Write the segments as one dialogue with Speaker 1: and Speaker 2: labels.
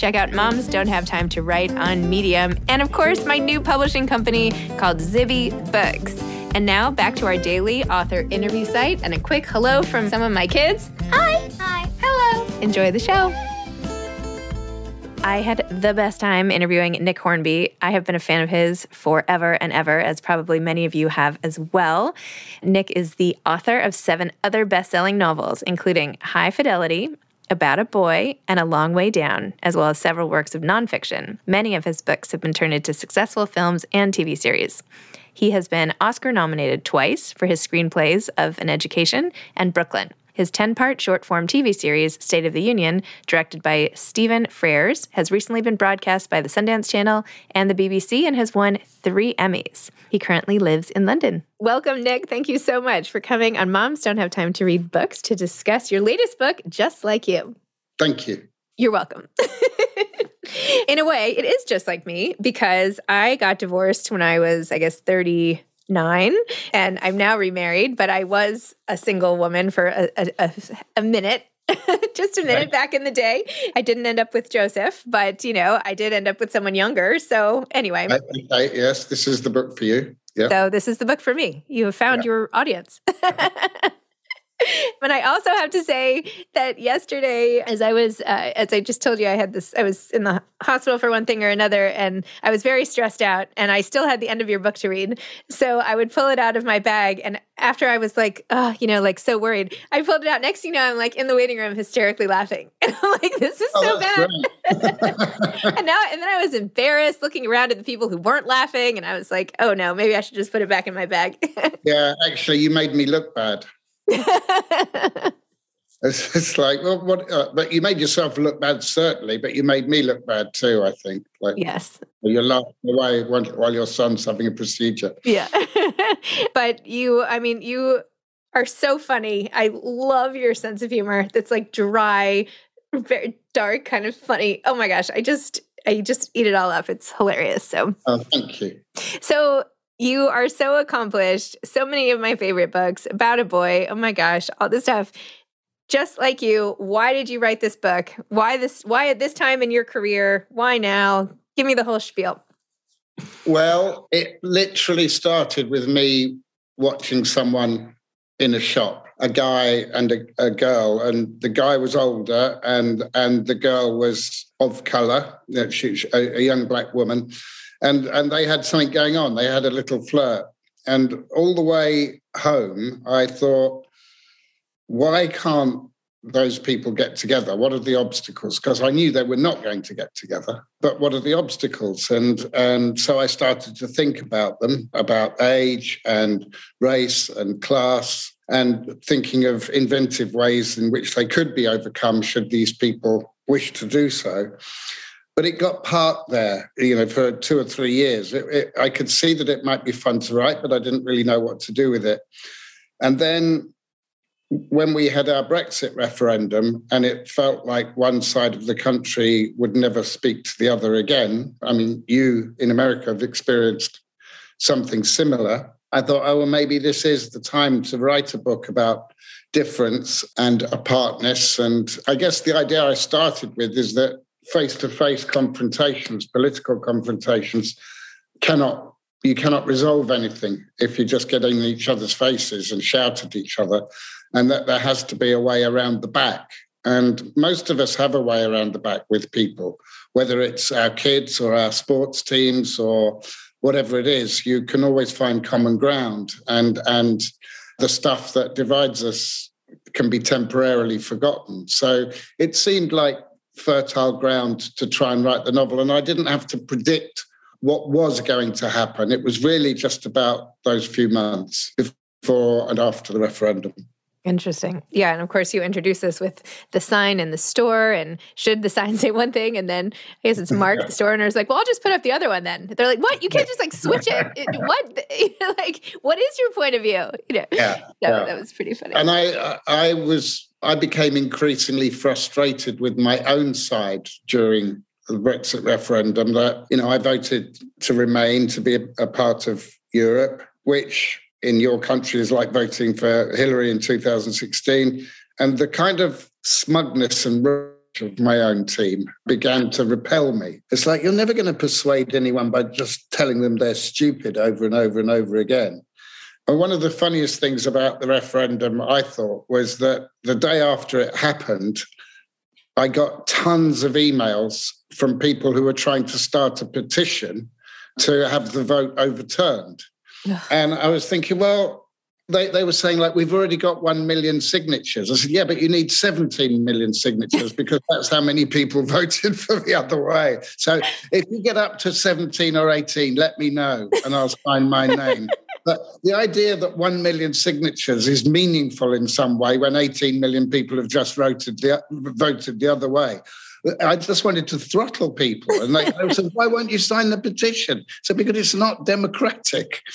Speaker 1: Check out Moms Don't Have Time to Write on Medium. And of course, my new publishing company called Zibby Books. And now back to our daily author interview site and a quick hello from some of my kids. Hi.
Speaker 2: Hi.
Speaker 1: Hello. Enjoy the show. I had the best time interviewing Nick Hornby. I have been a fan of his forever and ever, as probably many of you have as well. Nick is the author of seven other best selling novels, including High Fidelity, About a Boy, and A Long Way Down, as well as several works of nonfiction. Many of his books have been turned into successful films and TV series. He has been Oscar nominated twice for his screenplays of An Education and Brooklyn. His 10 part short form TV series, State of the Union, directed by Stephen Frears, has recently been broadcast by the Sundance Channel and the BBC and has won three Emmys. He currently lives in London. Welcome, Nick. Thank you so much for coming on Moms Don't Have Time to Read Books to discuss your latest book, Just Like You.
Speaker 3: Thank you.
Speaker 1: You're welcome. In a way, it is just like me because I got divorced when I was, I guess, 39 and I'm now remarried, but I was a single woman for a, a, a, minute. just a minute
Speaker 3: Right.
Speaker 1: back in the day. I didn't end up with Joseph, but you know, I did end up with someone younger. So, anyway,
Speaker 3: Okay, yes, this is the book for you. Yeah.
Speaker 1: so this is the book for me. You have found
Speaker 3: Yeah.
Speaker 1: your audience. But I also have to say that yesterday, as I was, uh, as I just told you, I had this, I was in the hospital for one thing or another, and I was very stressed out, and I still had the end of your book to read. So I would pull it out of my bag, and after I was like, oh, you know, like so worried, I pulled it out. Next you know, I'm like in the waiting room hysterically laughing. And I'm like, this is
Speaker 3: Oh,
Speaker 1: so bad. and now, and then I was embarrassed looking around at the people who weren't laughing, and I was like, oh no, maybe I should just put it back in my bag.
Speaker 3: yeah, actually, you made me look bad. It's, it's like, well, what? Uh, but you made yourself look bad, certainly, but you made me look bad too. I think. Like
Speaker 1: yes.
Speaker 3: you're laughing away while, while your son's having a procedure.
Speaker 1: Yeah. but you, I mean, you are so funny. I love your sense of humor that's like dry, very dark, kind of funny. Oh my gosh. I just, I just eat it all up. It's hilarious. So,
Speaker 3: Oh, thank you.
Speaker 1: so you are so accomplished. So many of my favorite books about a boy. Oh my gosh, all this stuff. just like you, why did you write this book? Why this why at this time in your career? Why now? Give me the whole spiel.
Speaker 3: Well, it literally started with me watching someone in a shop, a guy and a, a girl, and the guy was older, and and the girl was of color, she, a, a young black woman, and and they had something going on. They had a little flirt, and all the way home, I thought, why can't those people get together? What are the obstacles? Because I knew they were not going to get together. But what are the obstacles? And and so I started to think about them, about age and race and class, and thinking of inventive ways in which they could be overcome should these people wish to do so. But it got parked there, you know, for two or three years. It, it, I could see that it might be fun to write, but I didn't really know what to do with it. And then when we had our Brexit referendum and it felt like one side of the country would never speak to the other again, I mean, you in America have experienced something similar. I thought, oh, well, maybe this is the time to write a book about difference and apartness. And I guess the idea I started with is that face to face confrontations, political confrontations, cannot you cannot resolve anything if you're just get in each other's faces and shout at each other and that there has to be a way around the back. And most of us have a way around the back with people, whether it's our kids or our sports teams or whatever it is, you can always find common ground. And, and the stuff that divides us can be temporarily forgotten. So it seemed like fertile ground to try and write the novel. And I didn't have to predict what was going to happen. It was really just about those few months before and after the referendum.
Speaker 1: Interesting. Yeah. And of course, you introduce this with the sign in the store. And should the sign say one thing? And then I guess it's Mark, the store owner, is like, well, I'll just put up the other one then. They're like, what? You can't just like switch it. what? like, what is your point of view? You know, yeah, so yeah. that was pretty funny.
Speaker 3: And I, I was, I became increasingly frustrated with my own side during the Brexit referendum that, you know, I voted to remain, to be a, a part of Europe, which in your country is like voting for Hillary in 2016. And the kind of smugness and of my own team began to repel me. It's like you're never going to persuade anyone by just telling them they're stupid over and over and over again. And one of the funniest things about the referendum, I thought, was that the day after it happened, I got tons of emails from people who were trying to start a petition to have the vote overturned and I was thinking, well, they, they were saying like we've already got 1 million signatures. I said yeah but you need 17 million signatures because that's how many people voted for the other way. So if you get up to 17 or 18 let me know and i'll sign my name. But the idea that 1 million signatures is meaningful in some way when 18 million people have just voted the, voted the other way I just wanted to throttle people. And they, they said, why won't you sign the petition? So because it's not democratic.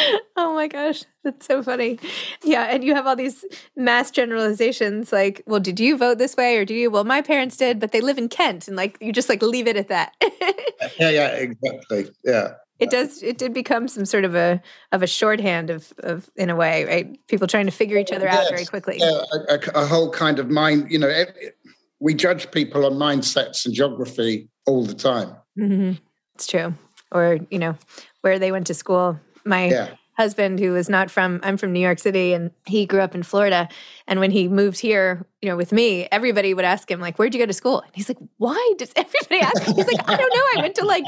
Speaker 1: oh my gosh, that's so funny. Yeah, and you have all these mass generalizations like, well, did you vote this way or do you? Well, my parents did, but they live in Kent and like you just like leave it at that.
Speaker 3: yeah, yeah, exactly. Yeah
Speaker 1: it does it did become some sort of a of a shorthand of of in a way right people trying to figure each other yes, out very quickly
Speaker 3: yeah, a, a, whole kind of mind you know we judge people on mindsets and geography all the time.
Speaker 1: Mm-hmm. it's true. Or you know where they went to school. My yeah. husband who is not from I'm from New York City and he grew up in Florida. And when he moved here you know with me everybody would ask him like where'd you go to school? And he's like why does everybody ask he's like I don't know. I went to like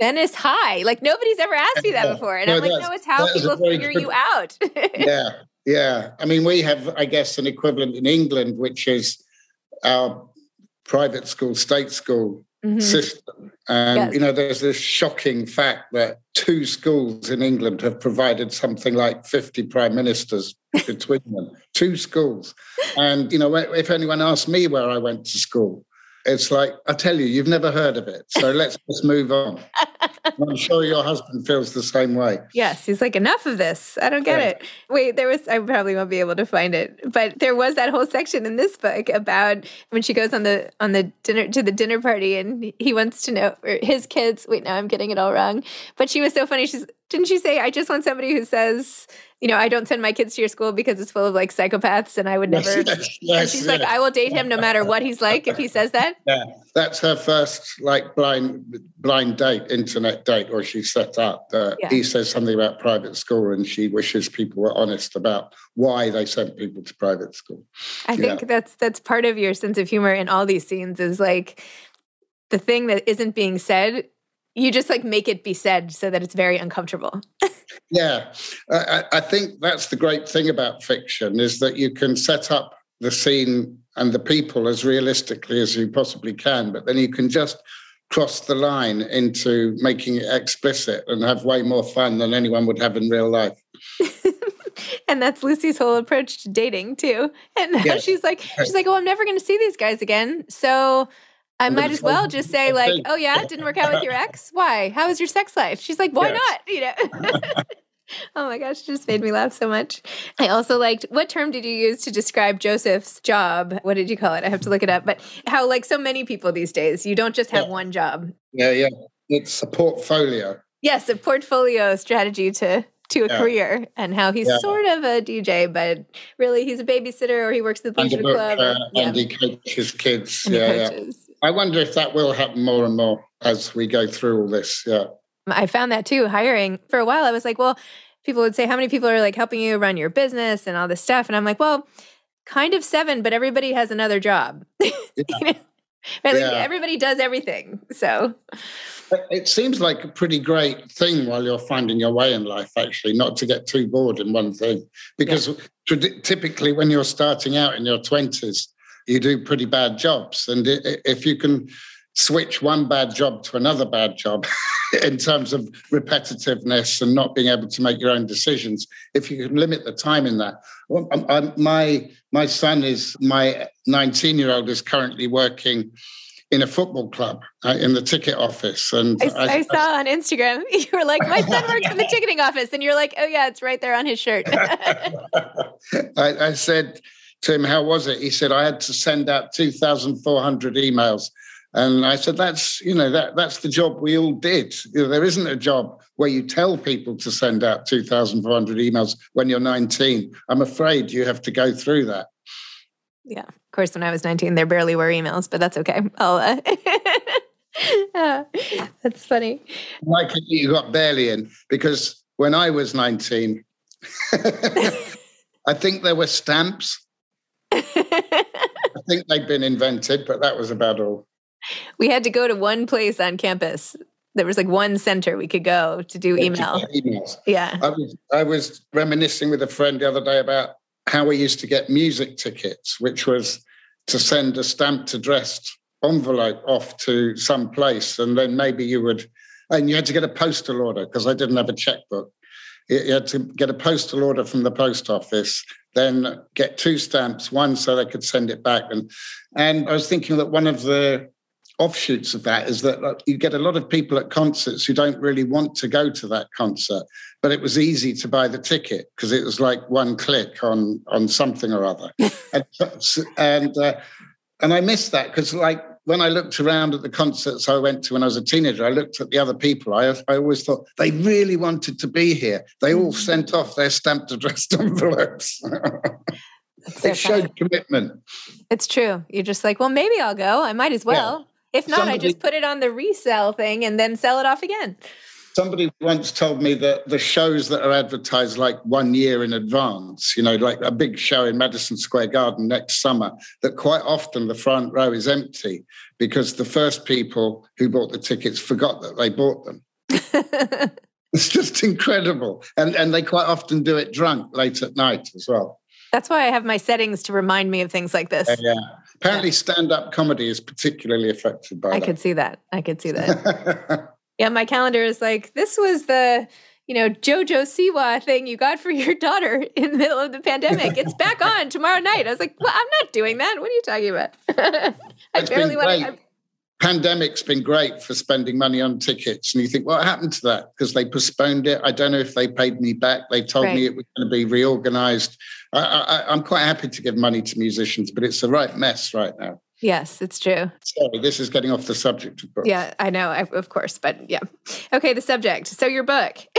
Speaker 1: Venice High. Like nobody's ever asked me that before. And no, I'm like no it's how people figure good, you out.
Speaker 3: Yeah. Yeah. I mean we have I guess an equivalent in England which is our private school state school mm-hmm. system. And, yes. you know, there's this shocking fact that two schools in England have provided something like 50 prime ministers between them. Two schools. And, you know, if anyone asked me where I went to school, it's like, I tell you, you've never heard of it. So let's just move on. I'm sure your husband feels the same way.
Speaker 1: Yes. He's like, enough of this. I don't get yeah. it. Wait, there was, I probably won't be able to find it, but there was that whole section in this book about when she goes on the, on the dinner, to the dinner party and he wants to know, his kids, wait, now I'm getting it all wrong. But she was so funny. She's, Didn't she say, I just want somebody who says, you know, I don't send my kids to your school because it's full of like psychopaths and I would never.
Speaker 3: Yes, yes,
Speaker 1: she's
Speaker 3: yes.
Speaker 1: like, I will date him no matter what he's like if he says that.
Speaker 3: Yeah, that's her first like blind blind date, internet date, or she set up. Uh,
Speaker 1: Yeah.
Speaker 3: He says something about private school, and she wishes people were honest about why they sent people to private school.
Speaker 1: I think that's that's part of your sense of humor in all these scenes is like the thing that isn't being said, you just like make it be said so that it's very uncomfortable.
Speaker 3: Yeah, I, I think that's the great thing about fiction is that you can set up the scene and the people as realistically as you possibly can, but then you can just cross the line into making it explicit and have way more fun than anyone would have in real life.
Speaker 1: and that's Lucy's whole approach to dating too. And now
Speaker 3: Yeah.
Speaker 1: she's like, she's like, oh, I'm never going to see these guys again, so I might as well just say like,
Speaker 3: thing.
Speaker 1: oh yeah, it didn't work out with your ex. Why? How was your sex life? She's like, why
Speaker 3: Yeah.
Speaker 1: not? You know. Oh my gosh, just made me laugh so much. I also liked what term did you use to describe Joseph's job? What did you call it? I have to look it up. But how, like so many people these days, you don't just have
Speaker 3: Yeah.
Speaker 1: one job.
Speaker 3: Yeah, yeah. It's a portfolio.
Speaker 1: Yes, a portfolio strategy to to a
Speaker 3: Yeah.
Speaker 1: career, and how he's
Speaker 3: Yeah.
Speaker 1: sort of a DJ, but really he's a babysitter or he works at the leisure club.
Speaker 3: uh,
Speaker 1: or,
Speaker 3: and he coaches his kids.
Speaker 1: and
Speaker 3: yeah, yeah.
Speaker 1: coaches.
Speaker 3: I wonder if that will happen more and more as we go through all this. Yeah.
Speaker 1: I found that too. Hiring for a while, I was like, well, people would say, how many people are like helping you run your business and all this stuff? And I'm like, well, kind of seven, but everybody has another job. You know? Right, like, Everybody does everything. So
Speaker 3: It seems like a pretty great thing while you're finding your way in life, actually, not to get too bored in one thing. Because tradi- typically, when you're starting out in your 20s, you do pretty bad jobs. And i- i- if you can switch one bad job to another bad job in terms of repetitiveness and not being able to make your own decisions, if you can limit the time in that. Well, I'm- I'm- my, my son is, my 19 year old is currently working in a football club uh, in the ticket office. And
Speaker 1: I, I saw on Instagram, you were like, my son works in the ticketing office. And you're like, oh, yeah, it's right there on his shirt.
Speaker 3: I, I said to him, How was it? He said, I had to send out 2,400 emails. And I said, That's, you know, that, that's the job we all did. You know, there isn't a job where you tell people to send out 2,400 emails when you're 19. I'm afraid you have to go through that.
Speaker 1: yeah. Of course, when I was 19, there barely were emails, but that's okay. I'll, uh, uh, that's funny.
Speaker 3: Like you got barely in because when I was 19, I think there were stamps. I think they'd been invented, but that was about all.
Speaker 1: we had to go to one place on campus. There was like one center we could go to do email.
Speaker 3: Emails.
Speaker 1: Yeah.
Speaker 3: I was, I was reminiscing with a friend the other day about how we used to get music tickets, which was to send a stamped addressed envelope off to some place, and then maybe you would, and you had to get a postal order because I didn't have a checkbook. You you had to get a postal order from the post office, then get two stamps, one so they could send it back, and and I was thinking that one of the offshoots of that is that you get a lot of people at concerts who don't really want to go to that concert but it was easy to buy the ticket because it was like one click on on something or other. And and, uh, and i missed that because like when i looked around at the concerts i went to when i was a teenager i looked at the other people i, I always thought they really wanted to be here they all mm-hmm. sent off their stamped addressed envelopes it showed commitment
Speaker 1: It's true. You're just like, well, maybe I'll go. I might as well. If not, I just put it on the resell thing and then sell it off again.
Speaker 3: Somebody once told me that the shows that are advertised like one year in advance, you know, like a big show in Madison Square Garden next summer, that quite often the front row is empty because the first people who bought the tickets forgot that they bought them. It's just incredible. And, and they quite often do it drunk late at night as well.
Speaker 1: That's why I have my settings to remind me of things like this.
Speaker 3: Yeah. Apparently, stand up comedy is particularly affected by
Speaker 1: I
Speaker 3: that.
Speaker 1: could see that. I could see that. yeah, my calendar is like, this was the, you know, JoJo Siwa thing you got for your daughter in the middle of the pandemic. It's back on tomorrow night. I was like, well, I'm not doing that. What are you talking about? I
Speaker 3: It's
Speaker 1: barely want to.
Speaker 3: pandemic's been great for spending money on tickets and you think what happened to that because they postponed it i don't know if they paid me back they told
Speaker 1: Right.
Speaker 3: me it was going to be reorganized I, I, i'm quite happy to give money to musicians but it's the right mess right now
Speaker 1: Yes, it's true.
Speaker 3: Sorry, this is getting off the subject of books.
Speaker 1: Yeah, I know, of course, but yeah. Okay, the subject. So your book.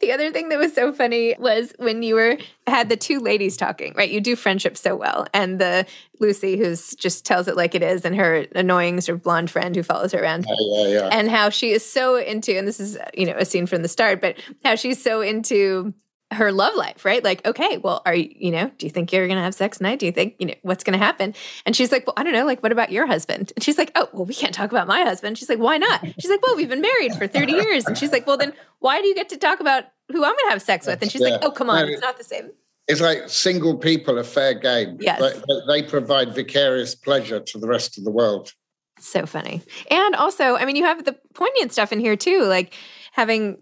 Speaker 1: the other thing that was so funny was when you were had the two ladies talking, right? You do friendship so well, and the Lucy who's just tells it like it is, and her annoying sort of blonde friend who follows her around,
Speaker 3: yeah, yeah, yeah.
Speaker 1: and how she is so into, and this is you know a scene from the start, but how she's so into her love life, right? Like, okay, well, are you, you know, do you think you're going to have sex tonight? Do you think, you know, what's going to happen? And she's like, well, I don't know. Like, what about your husband? And she's like, oh, well, we can't talk about my husband. She's like, why not? She's like, well, we've been married for 30 years. And she's like, well, then why do you get to talk about who I'm going to have sex with? And she's yeah. like, oh, come on, it's not the same.
Speaker 3: It's like single people are fair game.
Speaker 1: Yes.
Speaker 3: They, they provide vicarious pleasure to the rest of the world.
Speaker 1: So funny. And also, I mean, you have the poignant stuff in here too, like having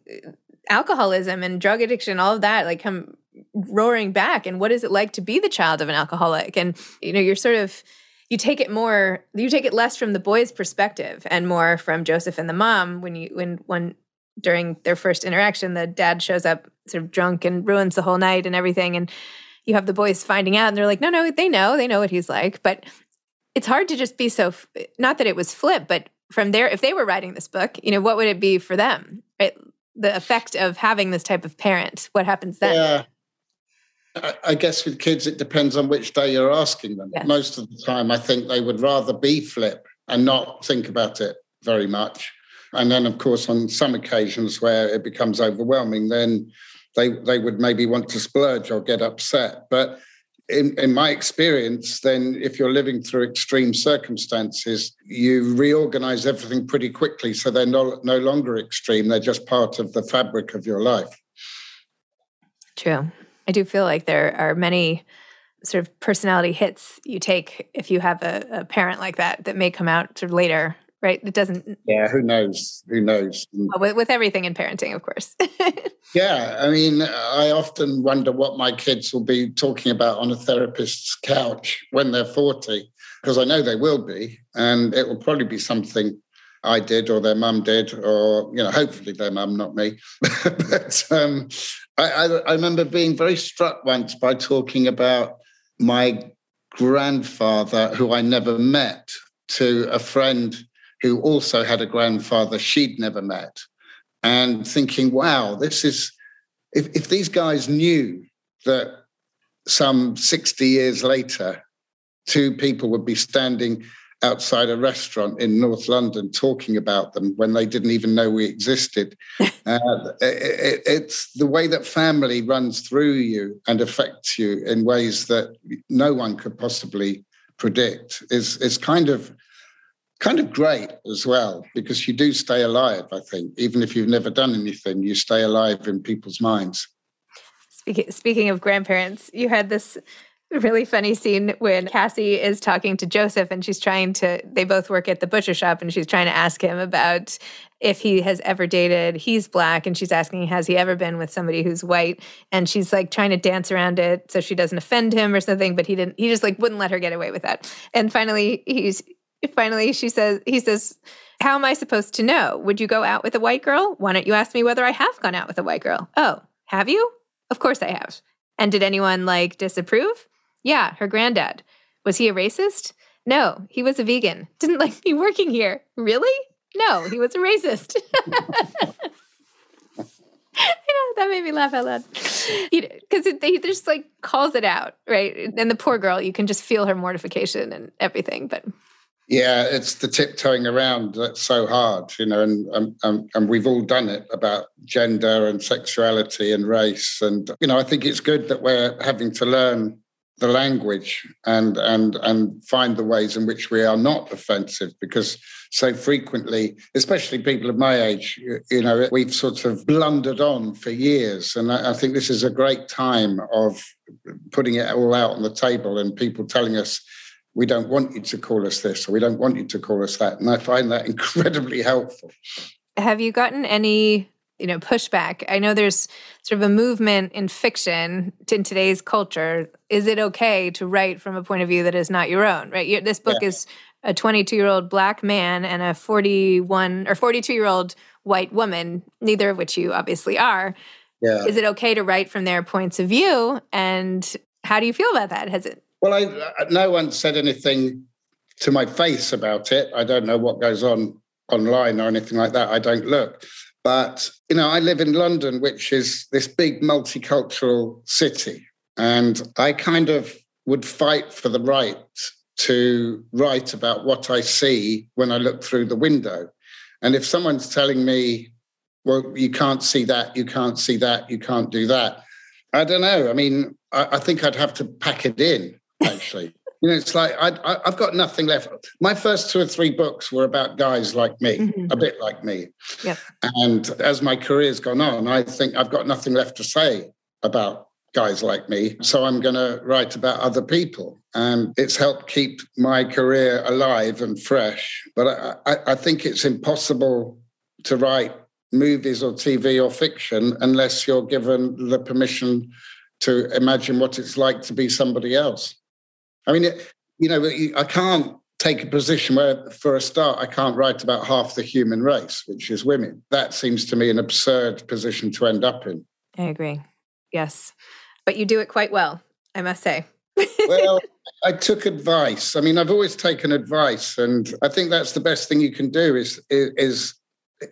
Speaker 1: alcoholism and drug addiction, all of that, like come roaring back. And what is it like to be the child of an alcoholic? And you know you're sort of you take it more you take it less from the boy's perspective and more from joseph and the mom when you when when during their first interaction the dad shows up sort of drunk and ruins the whole night and everything. And you have the boys finding out and they're like no no they know they know what he's like. But it's hard to just be so not that it was flip but from there if they were writing this book you know what would it be for them? Right the effect of having this type of parent what happens then
Speaker 3: yeah I guess with kids, it depends on which day you're asking them. Yes. Most of the time, I think they would rather be flip and not think about it very much. And then, of course, on some occasions where it becomes overwhelming, then they they would maybe want to splurge or get upset. But in, in my experience, then if you're living through extreme circumstances, you reorganize everything pretty quickly. So they're no, no longer extreme, they're just part of the fabric of your life.
Speaker 1: True. I do feel like there are many sort of personality hits you take if you have a, a parent like that that may come out later right? It doesn't.
Speaker 3: Yeah, who knows? Who knows?
Speaker 1: Well, with, with everything in parenting, of course.
Speaker 3: yeah, I mean, I often wonder what my kids will be talking about on a therapist's couch when they're 40, because I know they will be. And it will probably be something I did or their mum did, or, you know, hopefully their mum, not me. but um, I, I, I remember being very struck once by talking about my grandfather, who I never met, to a friend who also had a grandfather she'd never met, and thinking, wow, this is, if, if these guys knew that some 60 years later, two people would be standing outside a restaurant in North London talking about them when they didn't even know we existed. uh, it, it's the way that family runs through you and affects you in ways that no one could possibly predict is is kind of kind of great as well because you do stay alive i think even if you've never done anything you stay alive in people's minds
Speaker 1: speaking, of grandparents you had this really funny scene when Cassie is talking to Joseph and she's trying to, they both work at the butcher shop and she's trying to ask him about if he has ever dated. He's black and she's asking, has he ever been with somebody who's white? And she's like trying to dance around it so she doesn't offend him or something, but he didn't, he just like wouldn't let her get away with that. And finally, he's, finally, she says, he says, how am I supposed to know? Would you go out with a white girl? Why don't you ask me whether I have gone out with a white girl? Oh, have you? Of course I have. And did anyone like disapprove? Yeah, her granddad. Was he a racist? No, he was a vegan. Didn't like me working here. Really? No, he was a racist. you know, that made me laugh out loud. You know, because they just like calls it out, right? And the poor girl, you can just feel her mortification and everything. But
Speaker 3: yeah, it's the tiptoeing around that's so hard, you know, and, and, and we've all done it about gender and sexuality and race. And, you know, I think it's good that we're having to learn the language and and and find the ways in which we are not offensive because so frequently especially people of my age you know we've sort of blundered on for years and I, I think this is a great time of putting it all out on the table and people telling us we don't want you to call us this or we don't want you to call us that. And i find that incredibly helpful.
Speaker 1: Have you gotten any you know pushback? I know there's sort of a movement in fiction in today's culture. Is it okay to write from a point of view that is not your own right? This book yeah. is a 22 year old black man and a 41 or 42 year old white woman neither of which you obviously are. Yeah. is it okay to write from their points of view? And how do you feel about that? Has it
Speaker 3: well I, no one said anything to my face about it. I don't know what goes on online or anything like that. I don't look. But, you know, I live in London, which is this big multicultural city. And I kind of would fight for the right to write about what I see when I look through the window. And if someone's telling me, well, you can't see that, you can't see that, you can't do that, I don't know. I mean, I, I think I'd have to pack it in, actually. you know, it's like I, have got nothing left. My first two or three books were about guys like me, mm-hmm. a bit like me.
Speaker 1: Yep.
Speaker 3: And as my career's gone on, I think I've got nothing left to say about guys like me. So I'm going to write about other people. And it's helped keep my career alive and fresh. But I, I, I think it's impossible to write movies or TV or fiction unless you're given the permission to imagine what it's like to be somebody else. I mean, it, you know, I can't take a position where, for a start, I can't write about half the human race, which is women. That seems to me an absurd position to end up in.
Speaker 1: I agree. Yes. But you do it quite well, I must say.
Speaker 3: well, I took advice. I mean, I've always taken advice, and I think that's the best thing you can do is is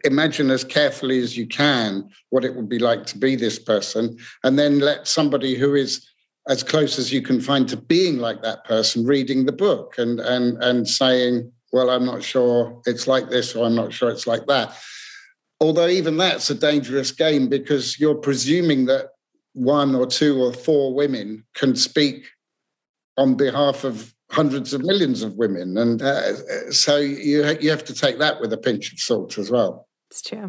Speaker 3: imagine as carefully as you can what it would be like to be this person, and then let somebody who is as close as you can find to being like that person reading the book and and and saying, well, I'm not sure it's like this, or I'm not sure it's like that. Although even that's a dangerous game because you're presuming that one or two or four women can speak on behalf of hundreds of millions of women. And uh, so you, you have to take that with a pinch of salt as well.
Speaker 1: It's true.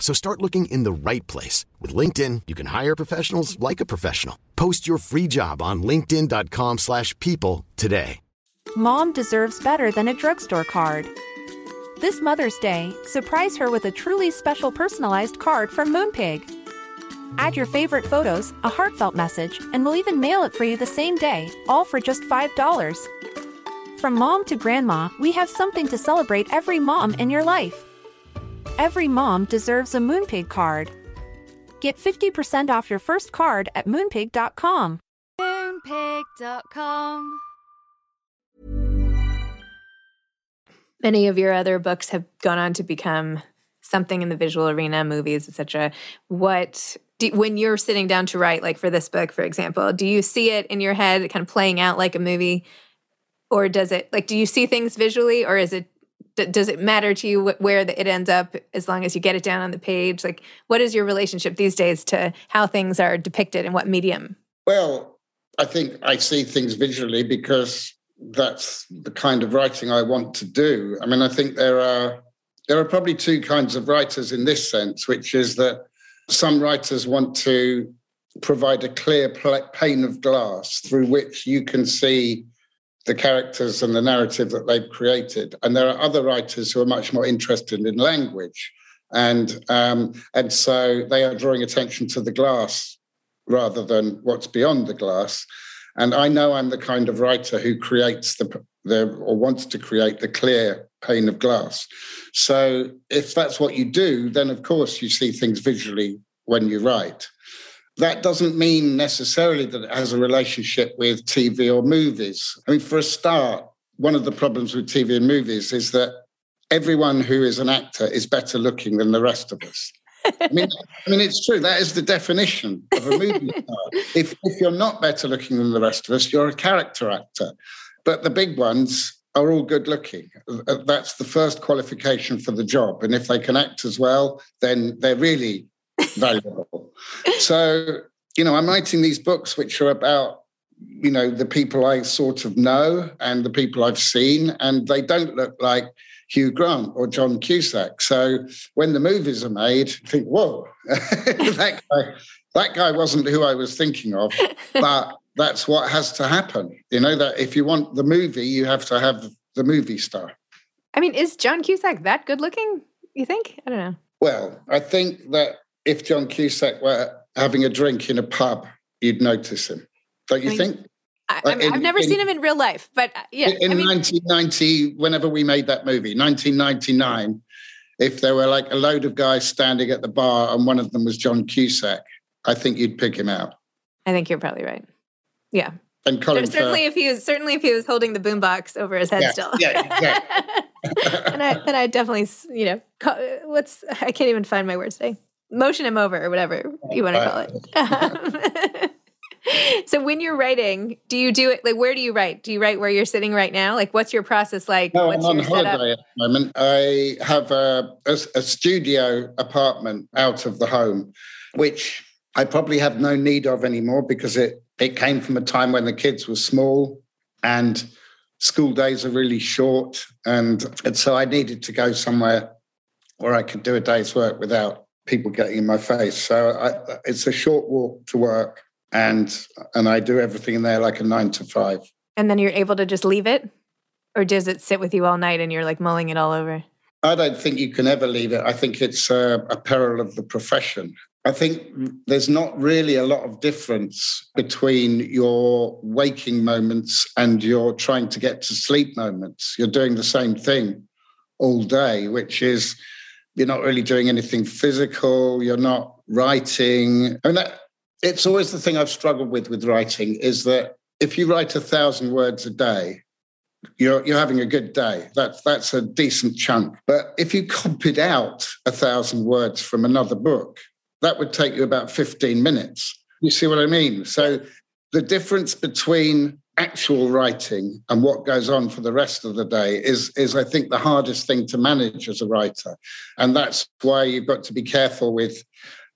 Speaker 4: So start looking in the right place. With LinkedIn, you can hire professionals like a professional. Post your free job on linkedin.com slash people today.
Speaker 5: Mom deserves better than a drugstore card. This Mother's Day, surprise her with a truly special personalized card from Moonpig. Add your favorite photos, a heartfelt message, and we'll even mail it for you the same day, all for just $5. From mom to grandma, we have something to celebrate every mom in your life. Every mom deserves a Moonpig card. Get 50% off your first card at moonpig.com.
Speaker 6: Moonpig.com.
Speaker 1: Many of your other books have gone on to become something in the visual arena, movies, etc. What do, when you're sitting down to write, like for this book, for example, do you see it in your head kind of playing out like a movie? Or does it, like, do you see things visually or is it, does it matter to you where it ends up as long as you get it down on the page? Like, what is your relationship these days to how things are depicted and what medium?
Speaker 3: Well, I think I see things visually because that's the kind of writing I want to do. I mean, I think there are there are probably two kinds of writers in this sense, which is that some writers want to provide a clear pane of glass through which you can see the characters and the narrative that they've created. And there are other writers who are much more interested in language. And, um, and so they are drawing attention to the glass rather than what's beyond the glass. And I know I'm the kind of writer who creates the, the or wants to create the clear pane of glass. So if that's what you do, then of course you see things visually when you write. That doesn't mean necessarily that it has a relationship with TV or movies. I mean, for a start, one of the problems with TV and movies is that everyone who is an actor is better looking than the rest of us. I mean, I mean, it's true. That is the definition of a movie star. If, if you're not better looking than the rest of us, you're a character actor. But the big ones are all good looking. Uh, that's the first qualification for the job. And if they can act as well, then they're really valuable. So, you know, I'm writing these books which are about, you know, the people I sort of know and the people I've seen, and they don't look like Hugh Grant or John Cusack. So when the movies are made, I think, whoa, that guy, that guy wasn't who I was thinking of, but that's what has to happen. You know, that if you want the movie, you have to have the movie star.
Speaker 1: I mean, is John Cusack that good looking? You think? I don't know.
Speaker 3: Well, I think that if John Cusack were having a drink in a pub, you'd notice him. Don't you I think?
Speaker 1: I, have never in, seen him in real life, but uh, yeah.
Speaker 3: In,
Speaker 1: I
Speaker 3: mean, 1990, whenever we made that movie, 1999, if there were like a load of guys standing at the bar and one of them was John Cusack, I think you'd pick him out.
Speaker 1: I think you're probably right. Yeah.
Speaker 3: And Colin
Speaker 1: certainly if he was certainly if he was holding the boombox over his head
Speaker 3: yeah,
Speaker 1: still.
Speaker 3: Yeah, exactly.
Speaker 1: and I and I definitely you know what's I can't even find my words today. Motion him over or whatever you want to call it. so when you're writing, do you do it like where do you write? Do you write where you're sitting right now? Like what's your process like?
Speaker 3: No,
Speaker 1: what's
Speaker 3: I'm on holiday setup? at the moment. I have a, a, a studio apartment out of the home, which I probably have no need of anymore because it it came from a time when the kids were small and school days are really short. And, and so I needed to go somewhere where I could do a day's work without people getting in my face. So I, it's a short walk to work and and I do everything in there like a nine to five.
Speaker 1: And then you're able to just leave it? Or does it sit with you all night and you're like mulling it all over?
Speaker 3: I don't think you can ever leave it. I think it's a, a peril of the profession. I think there's not really a lot of difference between your waking moments and your trying to get to sleep moments. You're doing the same thing all day, which is you're not really doing anything physical, you're not writing. I mean, that, it's always the thing I've struggled with with writing is that if you write a thousand words a day, you're you're having a good day. That's that's a decent chunk. But if you copied out a thousand words from another book, that would take you about 15 minutes. You see what I mean? So the difference between actual writing and what goes on for the rest of the day is, is I think, the hardest thing to manage as a writer. And that's why you've got to be careful with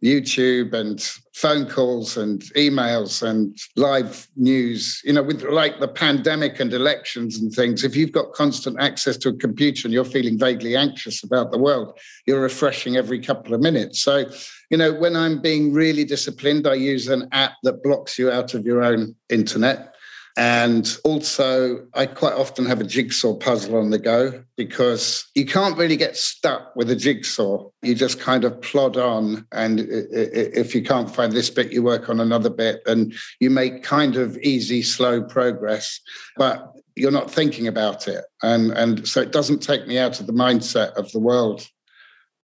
Speaker 3: YouTube and phone calls and emails and live news, you know, with like the pandemic and elections and things, if you've got constant access to a computer and you're feeling vaguely anxious about the world, you're refreshing every couple of minutes. So, you know, when I'm being really disciplined, I use an app that blocks you out of your own internet. And also, I quite often have a jigsaw puzzle on the go because you can't really get stuck with a jigsaw. You just kind of plod on. And if you can't find this bit, you work on another bit and you make kind of easy, slow progress. But you're not thinking about it. And, and so it doesn't take me out of the mindset of the world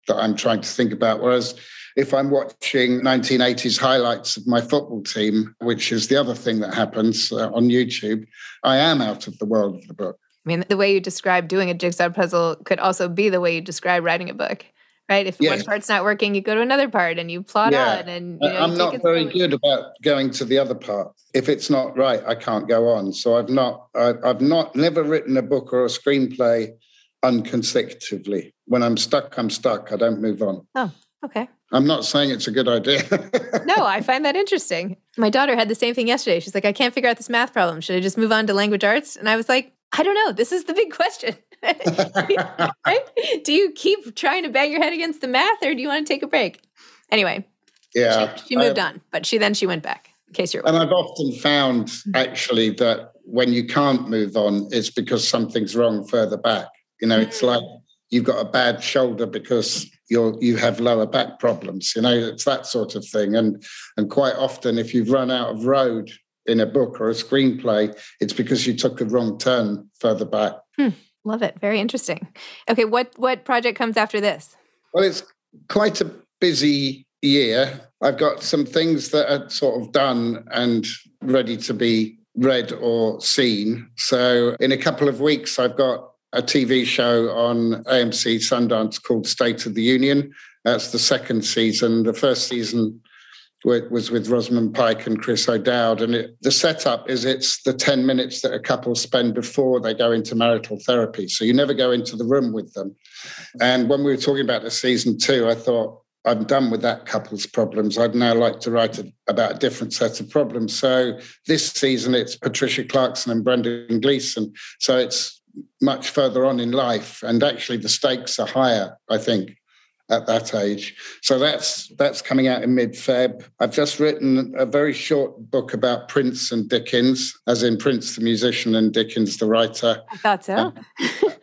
Speaker 3: that I'm trying to think about. Whereas if I'm watching 1980s highlights of my football team, which is the other thing that happens uh, on YouTube, I am out of the world of the book.
Speaker 1: I mean, the way you describe doing a jigsaw puzzle could also be the way you describe writing a book, right? If yes. one part's not working, you go to another part and you plot yeah. on. And you know,
Speaker 3: I'm not very good about going to the other part. If it's not right, I can't go on. So I've not, I've not, never written a book or a screenplay unconsecutively. When I'm stuck, I'm stuck. I don't move on.
Speaker 1: Oh, okay.
Speaker 3: I'm not saying it's a good idea.
Speaker 1: no, I find that interesting. My daughter had the same thing yesterday. She's like, I can't figure out this math problem. Should I just move on to language arts? And I was like, I don't know. This is the big question. right? Do you keep trying to bang your head against the math or do you want to take a break? Anyway,
Speaker 3: yeah,
Speaker 1: she, she moved I, on, but she then she went back. In case you're,
Speaker 3: and I've often found mm-hmm. actually that when you can't move on, it's because something's wrong further back. You know, it's mm. like you've got a bad shoulder because you're you have lower back problems you know it's that sort of thing. And and quite often if you've run out of road in a book or a screenplay it's because you took a wrong turn further back.
Speaker 1: Hmm. love it. Very interesting. Okay what what project comes after this?
Speaker 3: Well it's quite a busy year. I've got some things that are sort of done and ready to be read or seen. So in a couple of weeks i've got a TV show on AMC Sundance called State of the Union. That's the second season. The first season was with Rosamund Pike and Chris O'Dowd. And it, the setup is it's the 10 minutes that a couple spend before they go into marital therapy. So you never go into the room with them. And when we were talking about the season two, I thought, I'm done with that couple's problems. I'd now like to write a, about a different set of problems. So this season, it's Patricia Clarkson and Brendan Gleeson. So it's much further on in life, and actually the stakes are higher. I think at that age. So that's that's coming out in mid-Feb. I've just written a very short book about Prince and Dickens, as in Prince the musician and Dickens the writer.
Speaker 1: So.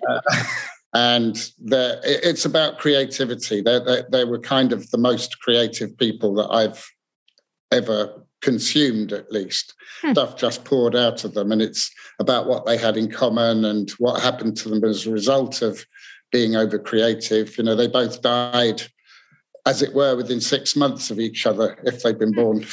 Speaker 3: uh, and it's about creativity. They, they, they were kind of the most creative people that I've ever consumed, at least. Hmm. Stuff just poured out of them, and it's about what they had in common and what happened to them as a result of being over creative. You know, they both died, as it were, within six months of each other if they'd been hmm. born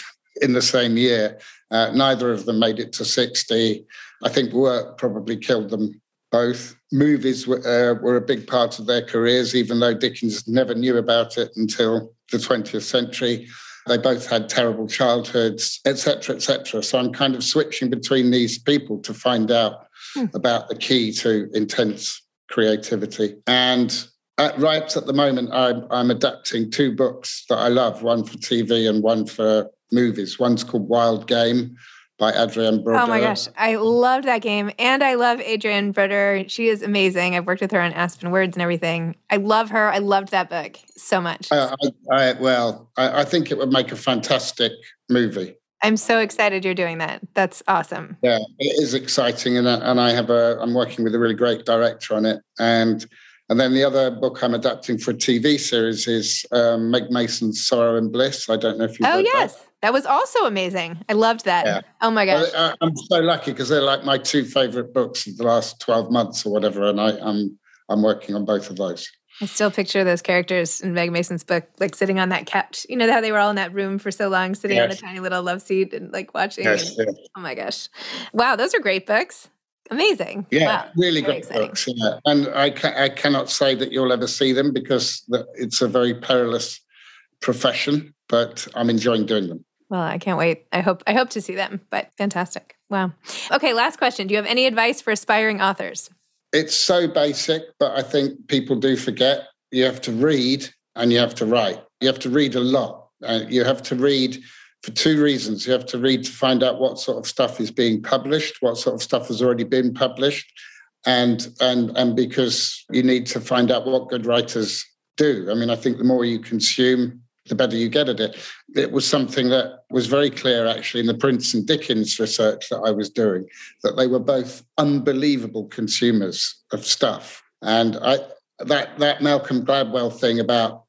Speaker 3: in the same year. Uh, neither of them made it to 60. I think work probably killed them both. Movies were, uh, were a big part of their careers, even though Dickens never knew about it until the 20th century. They both had terrible childhoods, etc., etc. So I'm kind of switching between these people to find out hmm. about the key to intense creativity. And at, right at the moment, I'm, I'm adapting two books that I love one for TV and one for movies. One's called Wild Game, by Adrienne Brodeur.
Speaker 1: Oh my gosh, I loved that game, and I love Adrienne Brodeur. She is amazing. I've worked with her on Aspen Words and everything. I love her. I loved that book so much.
Speaker 3: I, I, well, I, I think it would make a fantastic movie.
Speaker 1: I'm so excited you're doing that. That's awesome.
Speaker 3: Yeah, it is exciting, and and I have a I'm working with a really great director on it, and and then the other book I'm adapting for a TV series is um, Meg Mason's Sorrow and Bliss. I don't know if you.
Speaker 1: Oh yes, that. That was also amazing. I loved that. Yeah. Oh my gosh.
Speaker 3: I, am so lucky because they're like my two favorite books of the last 12 months or whatever. And I, I'm, I'm working on both of those.
Speaker 1: I still picture those characters in Meg Mason's book, like sitting on that couch. You know how they were all in that room for so long, sitting yes. on a tiny little love seat and like watching. Yes, and. Oh my gosh! Wow, those are great books. Amazing.
Speaker 3: Yeah,
Speaker 1: wow.
Speaker 3: really Very great exciting. books. Yeah. And I, ca- I cannot say that you'll ever see them because it's a very perilous profession, but I'm enjoying doing them.
Speaker 1: Well, I can't wait. I hope I hope to see them. But fantastic. Wow. Okay, last question. Do you have any advice for aspiring authors?
Speaker 3: It's so basic, but I think people do forget. You have to read and you have to write. You have to read a lot. Uh, you have to read for two reasons. You have to read to find out what sort of stuff is being published, what sort of stuff has already been published, and and and because you need to find out what good writers do. I mean, I think the more you consume, the better you get at it. It was something that was very clear actually in the Prince and Dickens research that I was doing, that they were both unbelievable consumers of stuff. And I that that Malcolm Gladwell thing about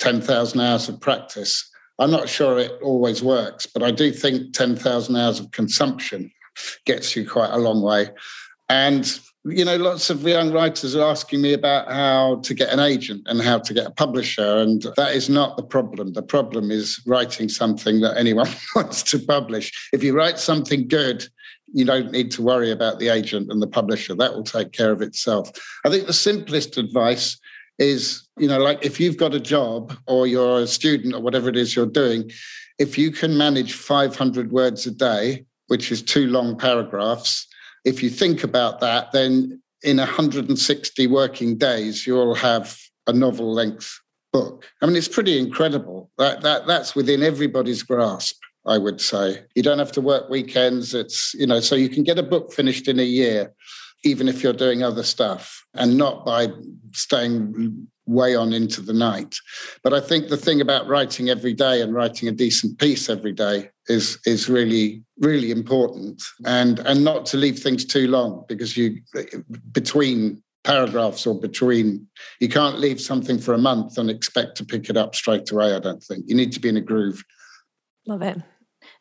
Speaker 3: 10,000 hours of practice, I'm not sure it always works, but I do think 10,000 hours of consumption gets you quite a long way. And you know, lots of young writers are asking me about how to get an agent and how to get a publisher. And that is not the problem. The problem is writing something that anyone wants to publish. If you write something good, you don't need to worry about the agent and the publisher. That will take care of itself. I think the simplest advice is, you know, like if you've got a job or you're a student or whatever it is you're doing, if you can manage 500 words a day, which is two long paragraphs, if you think about that, then in 160 working days, you'll have a novel length book. I mean, it's pretty incredible. That, that, that's within everybody's grasp, I would say. You don't have to work weekends. It's, you know, so you can get a book finished in a year, even if you're doing other stuff, and not by staying way on into the night. But I think the thing about writing every day and writing a decent piece every day is is really really important, and and not to leave things too long because you between paragraphs or between you can't leave something for a month and expect to pick it up straight away. I don't think you need to be in a groove.
Speaker 1: Love it,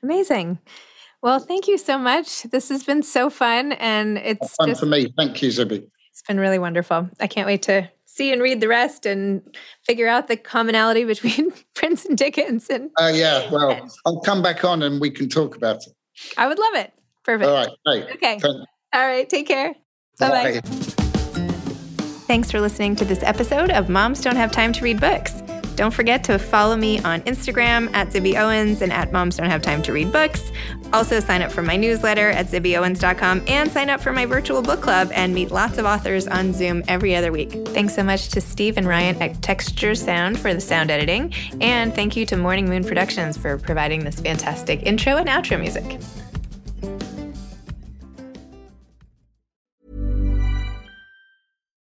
Speaker 1: amazing. Well, thank you so much. This has been so fun, and it's
Speaker 3: fun just, for me. Thank you, Zibby.
Speaker 1: It's been really wonderful. I can't wait to see and read the rest and figure out the commonality between Prince and Dickens. And
Speaker 3: uh, yeah, well, and, I'll come back on and we can talk about it.
Speaker 1: I would love it. Perfect.
Speaker 3: All right. Hey,
Speaker 1: okay. All right. Take care. Bye bye. Thanks for listening to this episode of Moms Don't Have Time to Read Books. Don't forget to follow me on Instagram at Zibby Owens and at Moms Don't Have Time to Read Books. Also, sign up for my newsletter at zibbyowens.com and sign up for my virtual book club and meet lots of authors on Zoom every other week. Thanks so much to Steve and Ryan at Texture Sound for the sound editing. And thank you to Morning Moon Productions for providing this fantastic intro and outro music.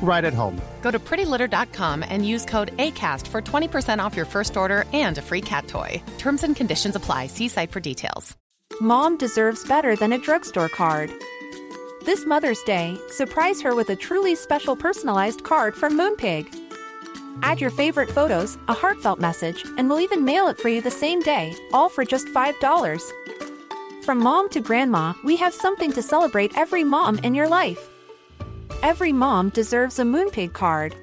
Speaker 6: right at home.
Speaker 7: Go to prettylitter.com and use code ACAST for 20% off your first order and a free cat toy. Terms and conditions apply. See site for details.
Speaker 5: Mom deserves better than a drugstore card. This Mother's Day, surprise her with a truly special personalized card from Moonpig. Add your favorite photos, a heartfelt message, and we'll even mail it for you the same day, all for just $5. From mom to grandma, we have something to celebrate every mom in your life. Every mom deserves a Moonpig card.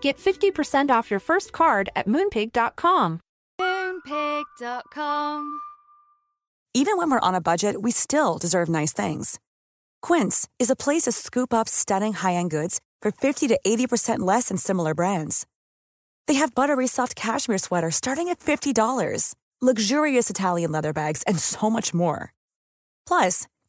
Speaker 5: Get 50% off your first card at moonpig.com.
Speaker 8: Moonpig.com. Even when we're on a budget, we still deserve nice things. Quince is a place to scoop up stunning high end goods for 50 to 80% less than similar brands. They have buttery soft cashmere sweaters starting at $50, luxurious Italian leather bags, and so much more. Plus,